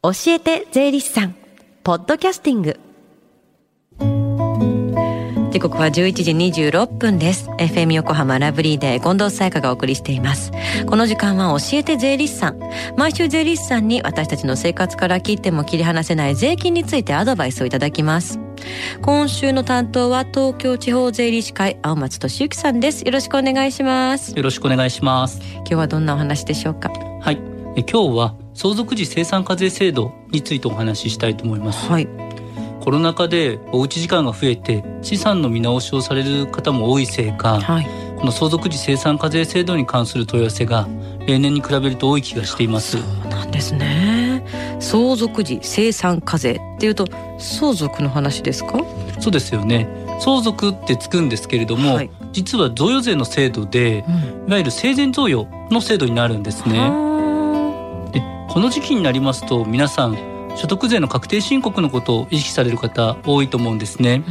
教えて税理士さん。ポッドキャスティング。時刻は11時26分です。FM 横浜ラブリーで近藤沙耶香がお送りしています。この時間は教えて税理士さん。毎週税理士さんに私たちの生活から切っても切り離せない税金についてアドバイスをいただきます。今週の担当は東京地方税理士会青松俊之さんです。よろしくお願いします。よろしくお願いします。今日はどんなお話でしょうか？はい。え今日は相続時生産課税制度についてお話ししたいと思います。はい。コロナ禍でおうち時間が増えて資産の見直しをされる方も多いせいか、はい。この相続時生産課税制度に関する問い合わせが例年に比べると多い気がしています。そうなんですね。相続時生産課税っていうと相続の話ですか？そうですよね。相続ってつくんですけれども、はい。実は贈与税の制度でうん。いわゆる生前贈与の制度になるんですねこの時期になりますと皆さん所得税の確定申告のことを意識される方多いと思うんですね。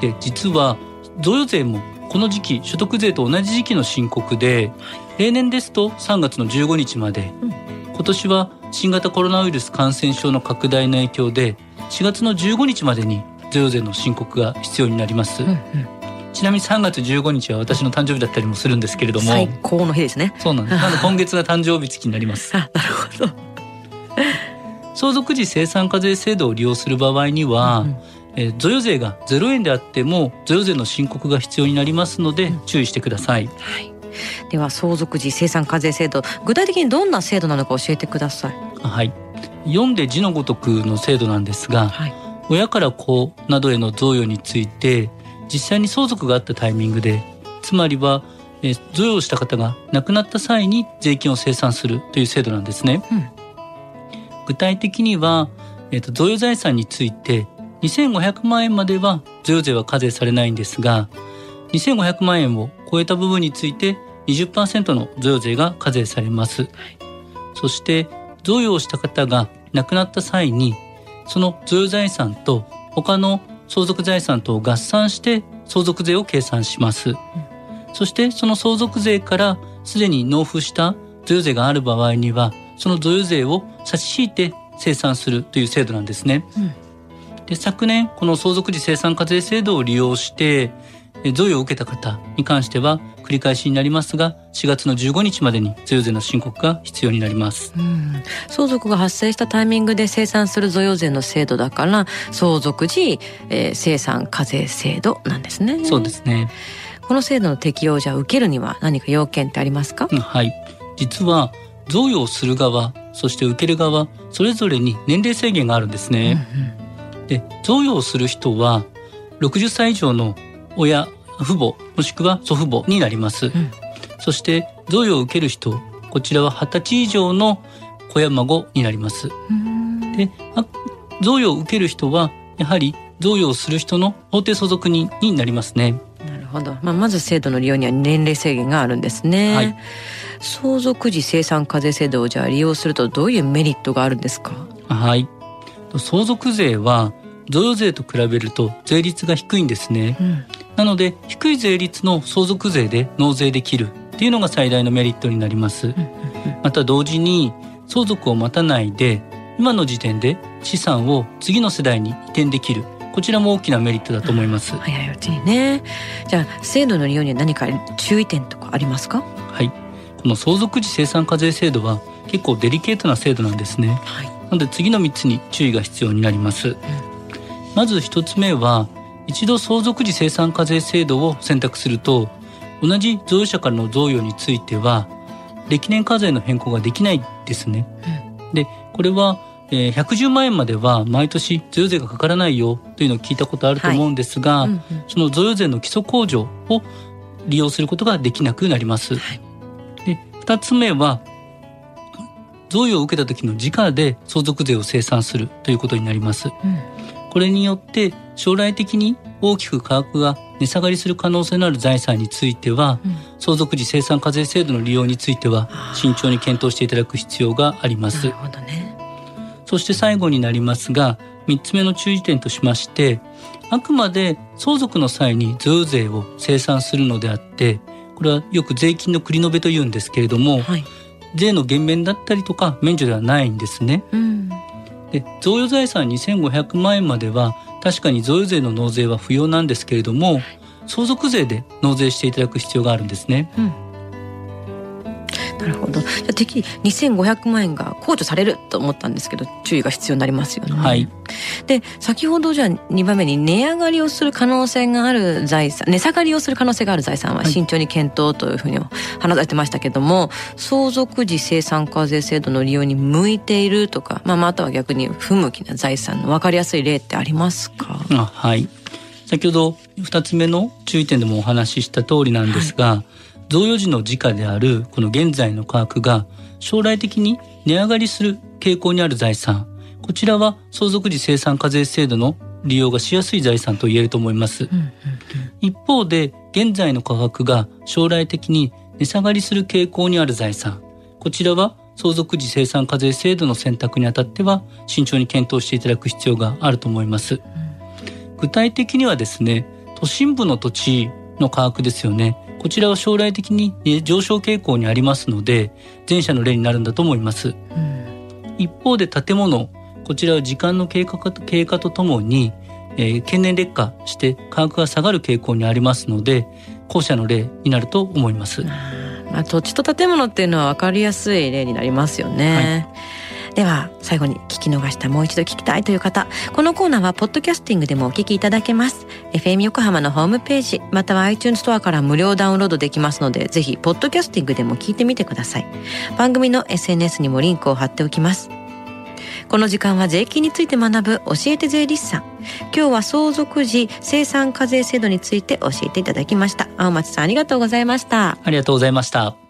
で実は贈与税もこの時期所得税と同じ時期の申告で例年ですと3月の15日まで、うん今年は新型コロナウイルス感染症の拡大の影響で4月の15日までに贈与税の申告が必要になります。うんうんちなみに3月15日は私の誕生日だったりもするんですけれども最高の日ですねそうなんです。なので今月が誕生日月になります。あなるほど相続時生産課税制度を利用する場合には、うんえー贈与税が0円であっても贈与税の申告が必要になりますのでうん注意してください。はいでは相続時生産課税制度具体的にどんな制度なのか教えてくださいはい。読んで字のごとくの制度なんですが、はい親から子などへの贈与について実際に相続があったタイミングで、つまりは、えー贈与をした方が亡くなった際に税金を生産するという制度なんですね。うん具体的には、えーと贈与財産について2500万円までは贈与税は課税されないんですが2500万円を超えた部分について20%の贈与税が課税されます、そして贈与をした方が亡くなった際にその贈与財産と他の相続財産とを合算して相続税を計算します、そしてその相続税からすでに納付した贈与税がある場合にはその贈与税を差し引いて生産するという制度なんですね。うんで昨年この相続時生産課税制度を利用してえ贈与を受けた方に関しては繰り返しになりますが4月の15日までに贈与税の申告が必要になります。うん相続が発生したタイミングで生産する贈与税の制度だから相続時、えー生産課税制度なんですねそうですね。この制度の適用をじゃあ受けるには何か要件ってありますか？うんはい。実は贈与をする側そして受ける側それぞれに年齢制限があるんですね。で贈与をする人は60歳以上の親父母もしくは祖父母になります、ん。そして贈与を受ける人こちらは20歳以上の子や孫になります。うん。うんであ贈与を受ける人はやはり贈与をする人の法定相続人になりますね。なるほど、まあ、まず制度の利用には年齢制限があるんですね、はい相続時生産課税制度をじゃあ利用するとどういうメリットがあるんですか？はい。相続税は贈与税と比べると税率が低いんですね。うん。なので低い税率の相続税で納税できる。っていうのが最大のメリットになります。また同時に相続を待たないで今の時点で資産を次の世代に移転できる。こちらも大きなメリットだと思います。早いうちにね。じゃあ制度の利用には何か注意点とかありますか？はい。この相続時生産課税制度は結構デリケートな制度なんですね。はいなので次の3つに注意が必要になります。まず1つ目は一度相続時生産課税制度を選択すると同じ贈与者からの贈与については歴年課税の変更ができないですね。でこれは、えー110万円までは毎年贈与税がかからないよというのを聞いたことあると思うんですが、うんうんその贈与税の基礎控除を利用することができなくなります。はいで2つ目は贈与を受けた時の時価で相続税を生産するということになります。うん。これによって将来的に大きく価格が値下がりする可能性のある財産についてはうん。相続時生産課税制度の利用については慎重に検討していただく必要があります。ね。そして最後になりますが3つ目の注意点としましてあくまで相続の際に贈与税を生産するのであってこれはよく税金の繰り延べというんですけれどもはい税の減免だったりとか免除ではないんですね。うんで贈与財産2500万円までは確かに贈与税の納税は不要なんですけれども相続税で納税していただく必要があるんですね。うんなるほど。じゃあてっきり2500万円が控除されると思ったんですけど注意が必要になりますよね。はい。で先ほどじゃあ2番目に値上がりをする可能性がある財産値下がりをする可能性がある財産は慎重に検討というふうに話されてましたけども、はい、相続時生産課税制度の利用に向いているとか、まあ、または逆に不向きな財産の分かりやすい例ってありますか？あはい先ほど2つ目の注意点でもお話しした通りなんですが、はい贈与時の時価であるこの現在の価格が将来的に値上がりする傾向にある財産。こちらは相続時生産課税制度の利用がしやすい財産と言えると思います、一方で現在の価格が将来的に値下がりする傾向にある財産。こちらは相続時生産課税制度の選択にあたっては慎重に検討していただく必要があると思います、具体的にはですね都心部の土地の価格ですよねこちらは将来的に上昇傾向にありますので前者の例になるんだと思います、うん、一方で建物こちらは時間の経過経過とともに、えー、経年劣化して価格が下がる傾向にありますので後者の例になると思います。まあ、土地と建物っていうのは分かりやすい例になりますよね。はいでは最後に聞き逃したもう一度聞きたいという方このコーナーはポッドキャスティングでもお聞きいただけます。FM 横浜のホームページまたは iTunes ストアから無料ダウンロードできますのでぜひポッドキャスティングでも聞いてみてください。番組の SNS にもリンクを貼っておきます。この時間は税金について学ぶ教えて税理士さん。今日は相続時生産課税制度について教えていただきました。青松さんありがとうございました。ありがとうございました。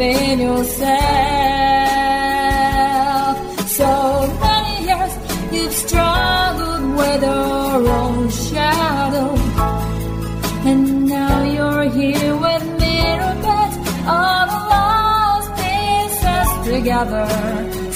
Been yourself. So many years you've struggled with your own shadow. And now you're here together.